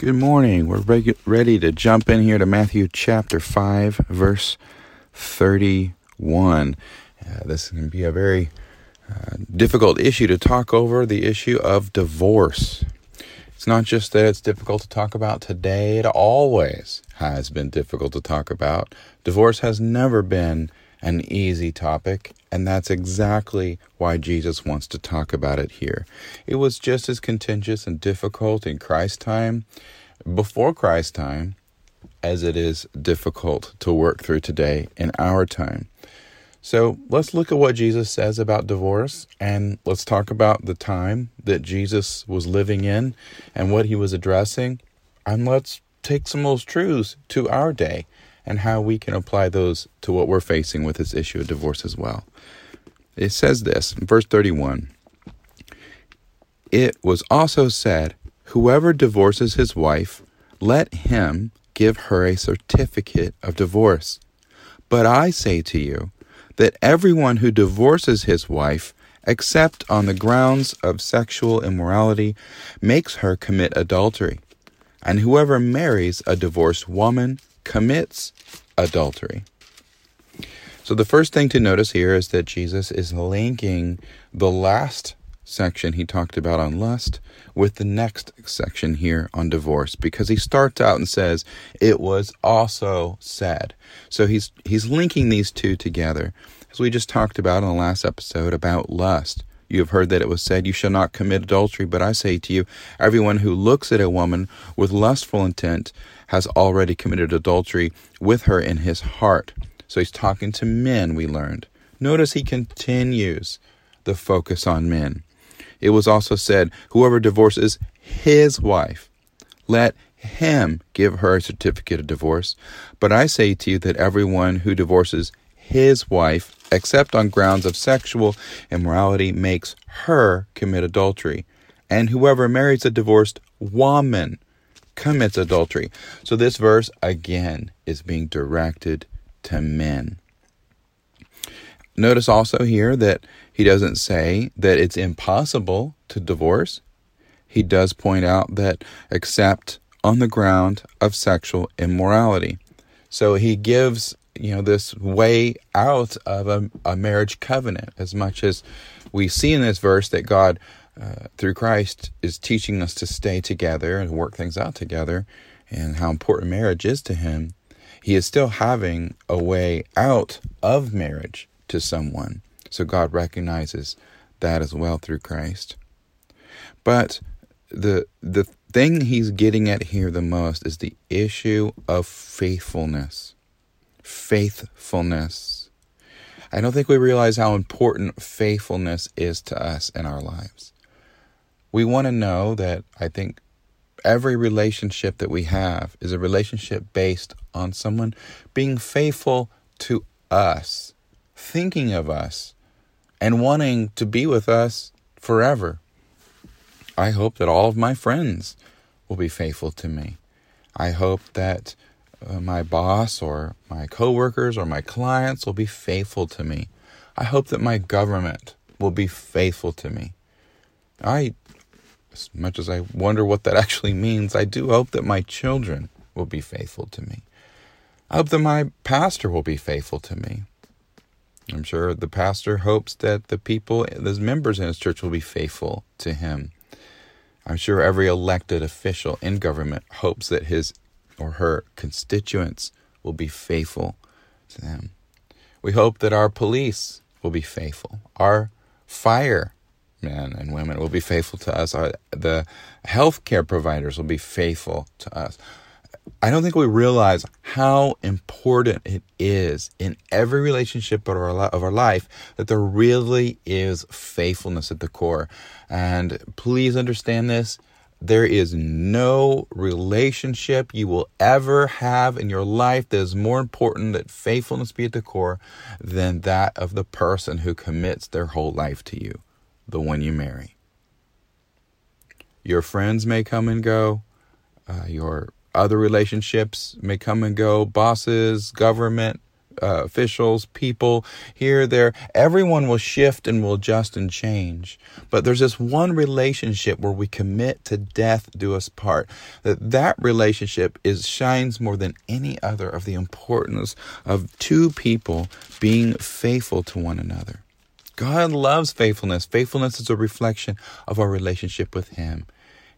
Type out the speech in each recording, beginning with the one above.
Good morning. We're ready to jump in here to Matthew chapter 5, verse 31. Uh, this to be a very uh, difficult issue to talk over the issue of divorce. It's not just that it's difficult to talk about today, it always has been difficult to talk about. Divorce has never been an easy topic, and that's exactly why Jesus wants to talk about it here. It was just as contentious and difficult in Christ's time, before Christ's time, as it is difficult to work through today in our time. So let's look at what Jesus says about divorce and let's talk about the time that Jesus was living in and what he was addressing. And let's take some of those truths to our day and how we can apply those to what we're facing with this issue of divorce as well. It says this in verse 31 It was also said, Whoever divorces his wife, let him give her a certificate of divorce. But I say to you that everyone who divorces his wife, except on the grounds of sexual immorality, makes her commit adultery. And whoever marries a divorced woman commits adultery. So, the first thing to notice here is that Jesus is linking the last section he talked about on lust with the next section here on divorce because he starts out and says it was also said so he's he's linking these two together as we just talked about in the last episode about lust you have heard that it was said you shall not commit adultery but i say to you everyone who looks at a woman with lustful intent has already committed adultery with her in his heart. So he's talking to men, we learned. Notice he continues the focus on men. It was also said, Whoever divorces his wife, let him give her a certificate of divorce. But I say to you that everyone who divorces his wife, except on grounds of sexual immorality, makes her commit adultery. And whoever marries a divorced woman commits adultery. So this verse again is being directed to men. Notice also here that he doesn't say that it's impossible to divorce. He does point out that except on the ground of sexual immorality. So he gives, you know, this way out of a, a marriage covenant as much as we see in this verse that God uh, through Christ is teaching us to stay together and work things out together and how important marriage is to him, he is still having a way out of marriage to someone. So God recognizes that as well through Christ. But the the thing he's getting at here the most is the issue of faithfulness. Faithfulness. I don't think we realize how important faithfulness is to us in our lives we want to know that I think every relationship that we have is a relationship based on someone being faithful to us, thinking of us, and wanting to be with us forever. I hope that all of my friends will be faithful to me. I hope that uh, my boss or my coworkers or my clients will be faithful to me. I hope that my government will be faithful to me. I as much as I wonder what that actually means, I do hope that my children will be faithful to me. I hope that my pastor will be faithful to me. I'm sure the pastor hopes that the people, the members in his church, will be faithful to him. I'm sure every elected official in government hopes that his or her constituents will be faithful to them. We hope that our police will be faithful, our fire men and women will be faithful to us. Our, the healthcare providers will be faithful to us. I don't think we realize how important it is in every relationship of our, of our life that there really is faithfulness at the core. And please understand this. There is no relationship you will ever have in your life that is more important that faithfulness be at the core than that of the person who commits their whole life to you the one you marry. Your friends may come and go. Uh, your other relationships may come and go. Bosses, government, uh, officials, people here, there. Everyone will shift and will adjust and change. But there's this one relationship where we commit to death do us part. That that relationship is shines more than any other of the importance of two people being faithful to one another. God loves faithfulness. Faithfulness is a reflection of our relationship with Him.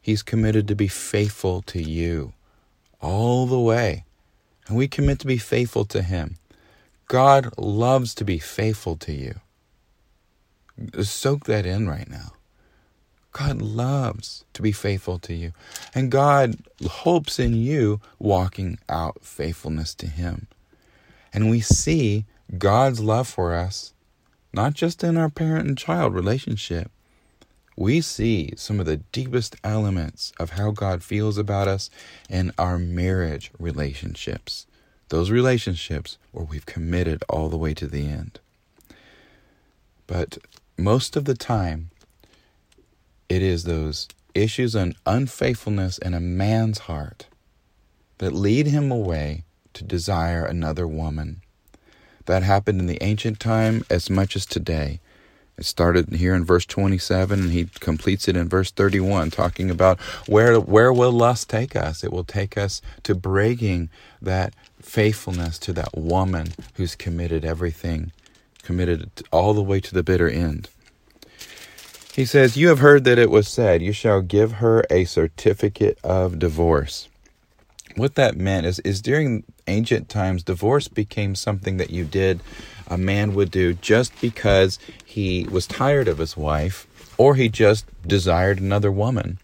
He's committed to be faithful to you all the way. And we commit to be faithful to Him. God loves to be faithful to you. Soak that in right now. God loves to be faithful to you. And God hopes in you walking out faithfulness to Him. And we see God's love for us, not just in our parent and child relationship, we see some of the deepest elements of how God feels about us in our marriage relationships. Those relationships where we've committed all the way to the end. But most of the time, it is those issues of unfaithfulness in a man's heart that lead him away to desire another woman. That happened in the ancient time as much as today. It started here in verse 27 and he completes it in verse 31 talking about where where will lust take us? It will take us to breaking that faithfulness to that woman who's committed everything, committed all the way to the bitter end. He says, "You have heard that it was said, you shall give her a certificate of divorce." What that meant is is during ancient times divorce became something that you did a man would do just because he was tired of his wife or he just desired another woman.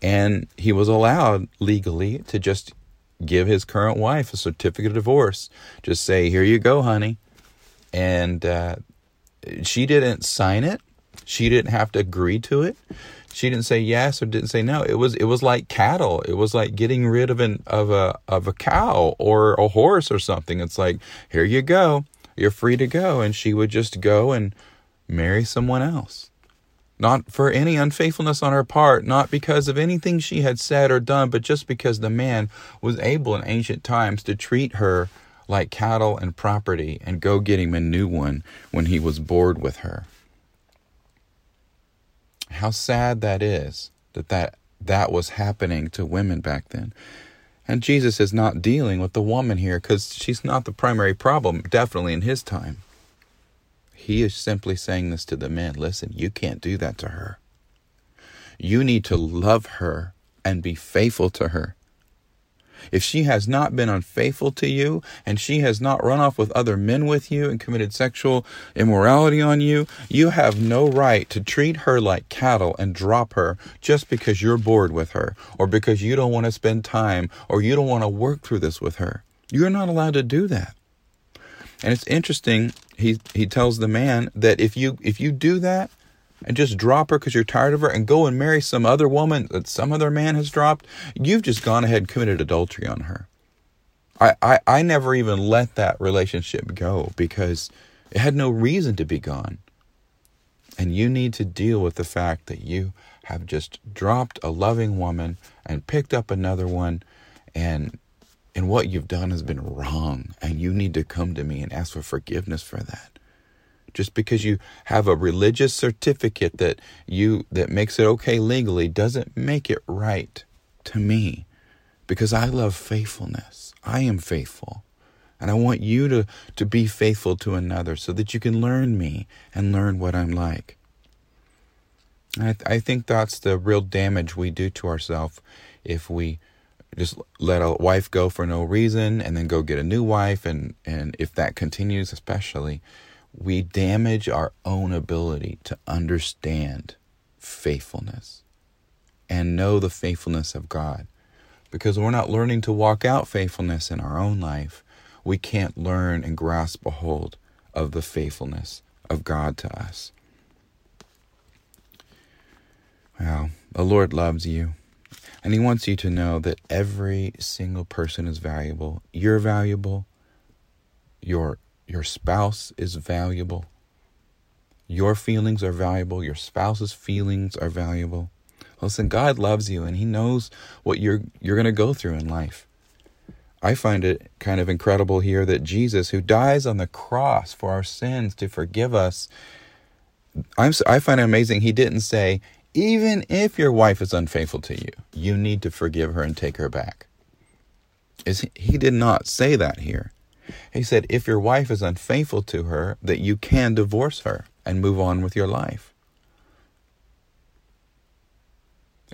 And he was allowed legally to just give his current wife a certificate of divorce. Just say, Here you go, honey. And uh, she didn't sign it, she didn't have to agree to it. She didn't say yes or didn't say no. It was it was like cattle. It was like getting rid of an of a of a cow or a horse or something. It's like, here you go you're free to go. And she would just go and marry someone else. Not for any unfaithfulness on her part, not because of anything she had said or done, but just because the man was able in ancient times to treat her like cattle and property and go get him a new one when he was bored with her. How sad that is that that, that was happening to women back then. And Jesus is not dealing with the woman here because she's not the primary problem, definitely in his time. He is simply saying this to the men listen, you can't do that to her. You need to love her and be faithful to her. If she has not been unfaithful to you and she has not run off with other men with you and committed sexual immorality on you, you have no right to treat her like cattle and drop her just because you're bored with her or because you don't want to spend time or you don't want to work through this with her. You're not allowed to do that. And it's interesting, he he tells the man that if you if you do that, and just drop her because you're tired of her and go and marry some other woman that some other man has dropped, you've just gone ahead and committed adultery on her. I, I, I never even let that relationship go because it had no reason to be gone. And you need to deal with the fact that you have just dropped a loving woman and picked up another one and and what you've done has been wrong and you need to come to me and ask for forgiveness for that just because you have a religious certificate that you that makes it okay legally doesn't make it right to me because I love faithfulness. I am faithful. And I want you to, to be faithful to another so that you can learn me and learn what I'm like. I, th- I think that's the real damage we do to ourselves if we just let a wife go for no reason and then go get a new wife. And, and if that continues, especially, we damage our own ability to understand faithfulness and know the faithfulness of God. Because we're not learning to walk out faithfulness in our own life, we can't learn and grasp a hold of the faithfulness of God to us. Well, the Lord loves you. And He wants you to know that every single person is valuable. You're valuable. Your your spouse is valuable. Your feelings are valuable. Your spouse's feelings are valuable. Listen, God loves you and He knows what you're you're gonna go through in life. I find it kind of incredible here that Jesus, who dies on the cross for our sins to forgive us, I'm, I find it amazing he didn't say, even if your wife is unfaithful to you, you need to forgive her and take her back. Is he, he did not say that here. He said, if your wife is unfaithful to her, that you can divorce her and move on with your life.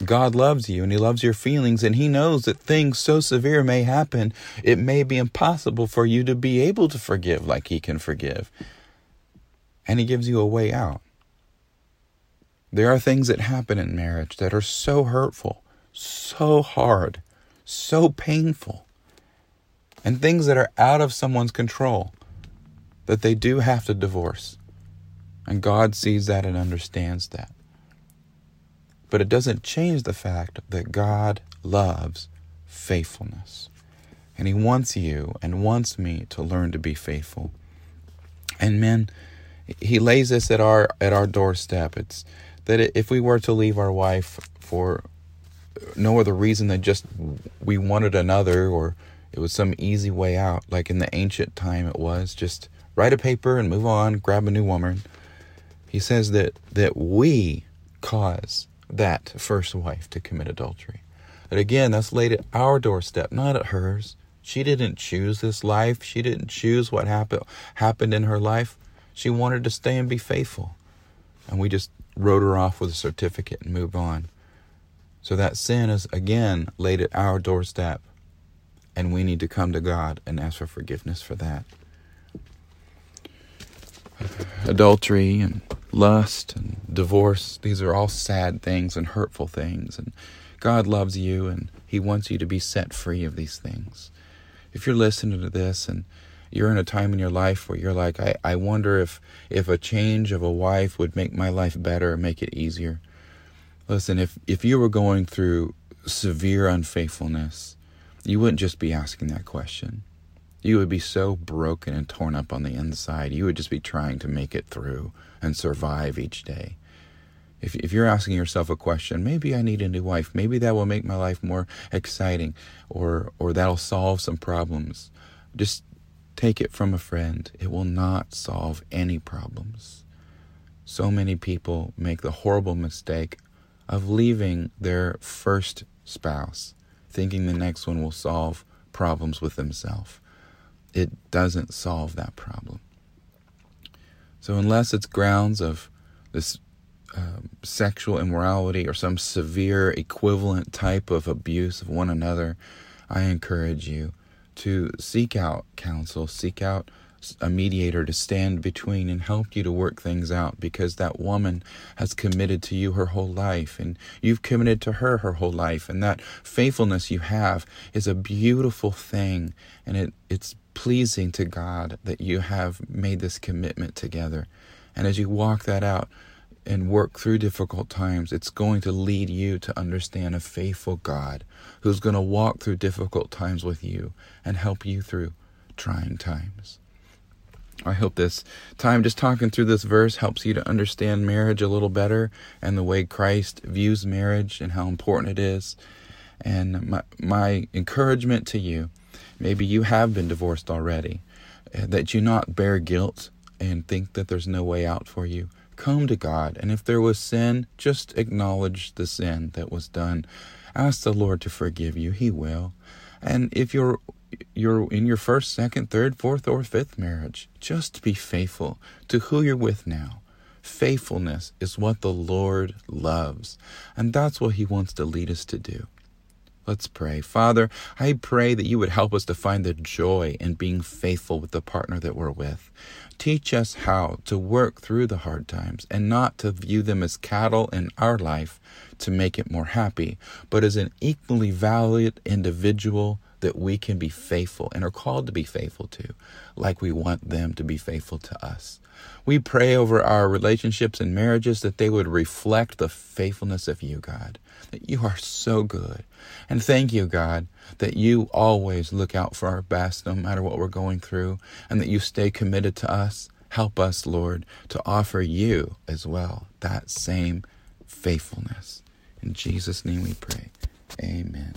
God loves you and He loves your feelings, and He knows that things so severe may happen, it may be impossible for you to be able to forgive like He can forgive. And He gives you a way out. There are things that happen in marriage that are so hurtful, so hard, so painful, and things that are out of someone's control that they do have to divorce. And God sees that and understands that. But it doesn't change the fact that God loves faithfulness. And He wants you and wants me to learn to be faithful. And men, He lays this at our at our doorstep. It's that if we were to leave our wife for no other reason than just we wanted another or it was some easy way out, like in the ancient time it was, just write a paper and move on, grab a new woman. He says that that we cause that first wife to commit adultery. But again, that's laid at our doorstep, not at hers. She didn't choose this life. She didn't choose what happened happened in her life. She wanted to stay and be faithful. And we just wrote her off with a certificate and moved on. So that sin is again laid at our doorstep. And we need to come to God and ask for forgiveness for that. Adultery and lust and divorce, these are all sad things and hurtful things. And God loves you and He wants you to be set free of these things. If you're listening to this and you're in a time in your life where you're like, I, I wonder if, if a change of a wife would make my life better, make it easier. Listen, if, if you were going through severe unfaithfulness, you wouldn't just be asking that question. You would be so broken and torn up on the inside. You would just be trying to make it through and survive each day. If, if you're asking yourself a question, maybe I need a new wife, maybe that will make my life more exciting or, or that'll solve some problems. Just take it from a friend. It will not solve any problems. So many people make the horrible mistake of leaving their first spouse, thinking the next one will solve problems with themselves. It doesn't solve that problem. So, unless it's grounds of this um, sexual immorality or some severe equivalent type of abuse of one another, I encourage you to seek out counsel, seek out a mediator to stand between and help you to work things out because that woman has committed to you her whole life and you've committed to her her whole life and that faithfulness you have is a beautiful thing and it it's pleasing to God that you have made this commitment together. And as you walk that out and work through difficult times, it's going to lead you to understand a faithful God who's going to walk through difficult times with you and help you through trying times. I hope this time just talking through this verse helps you to understand marriage a little better and the way Christ views marriage and how important it is. And my, my encouragement to you Maybe you have been divorced already, uh, that you not bear guilt and think that there's no way out for you. Come to God, and if there was sin, just acknowledge the sin that was done. Ask the Lord to forgive you. He will. And if you're you're in your first, second, third, fourth, or fifth marriage, just be faithful to who you're with now. Faithfulness is what the Lord loves, and that's what He wants to lead us to do. Let's pray. Father, I pray that you would help us to find the joy in being faithful with the partner that we're with. Teach us how to work through the hard times and not to view them as cattle in our life to make it more happy, but as an equally valid individual that we can be faithful and are called to be faithful to, like we want them to be faithful to us. We pray over our relationships and marriages that they would reflect the faithfulness of you, God, that you are so good. And thank you, God, that you always look out for our best no matter what we're going through, and that you stay committed to us. Help us, Lord, to offer you as well that same faithfulness. In Jesus' name we pray. Amen.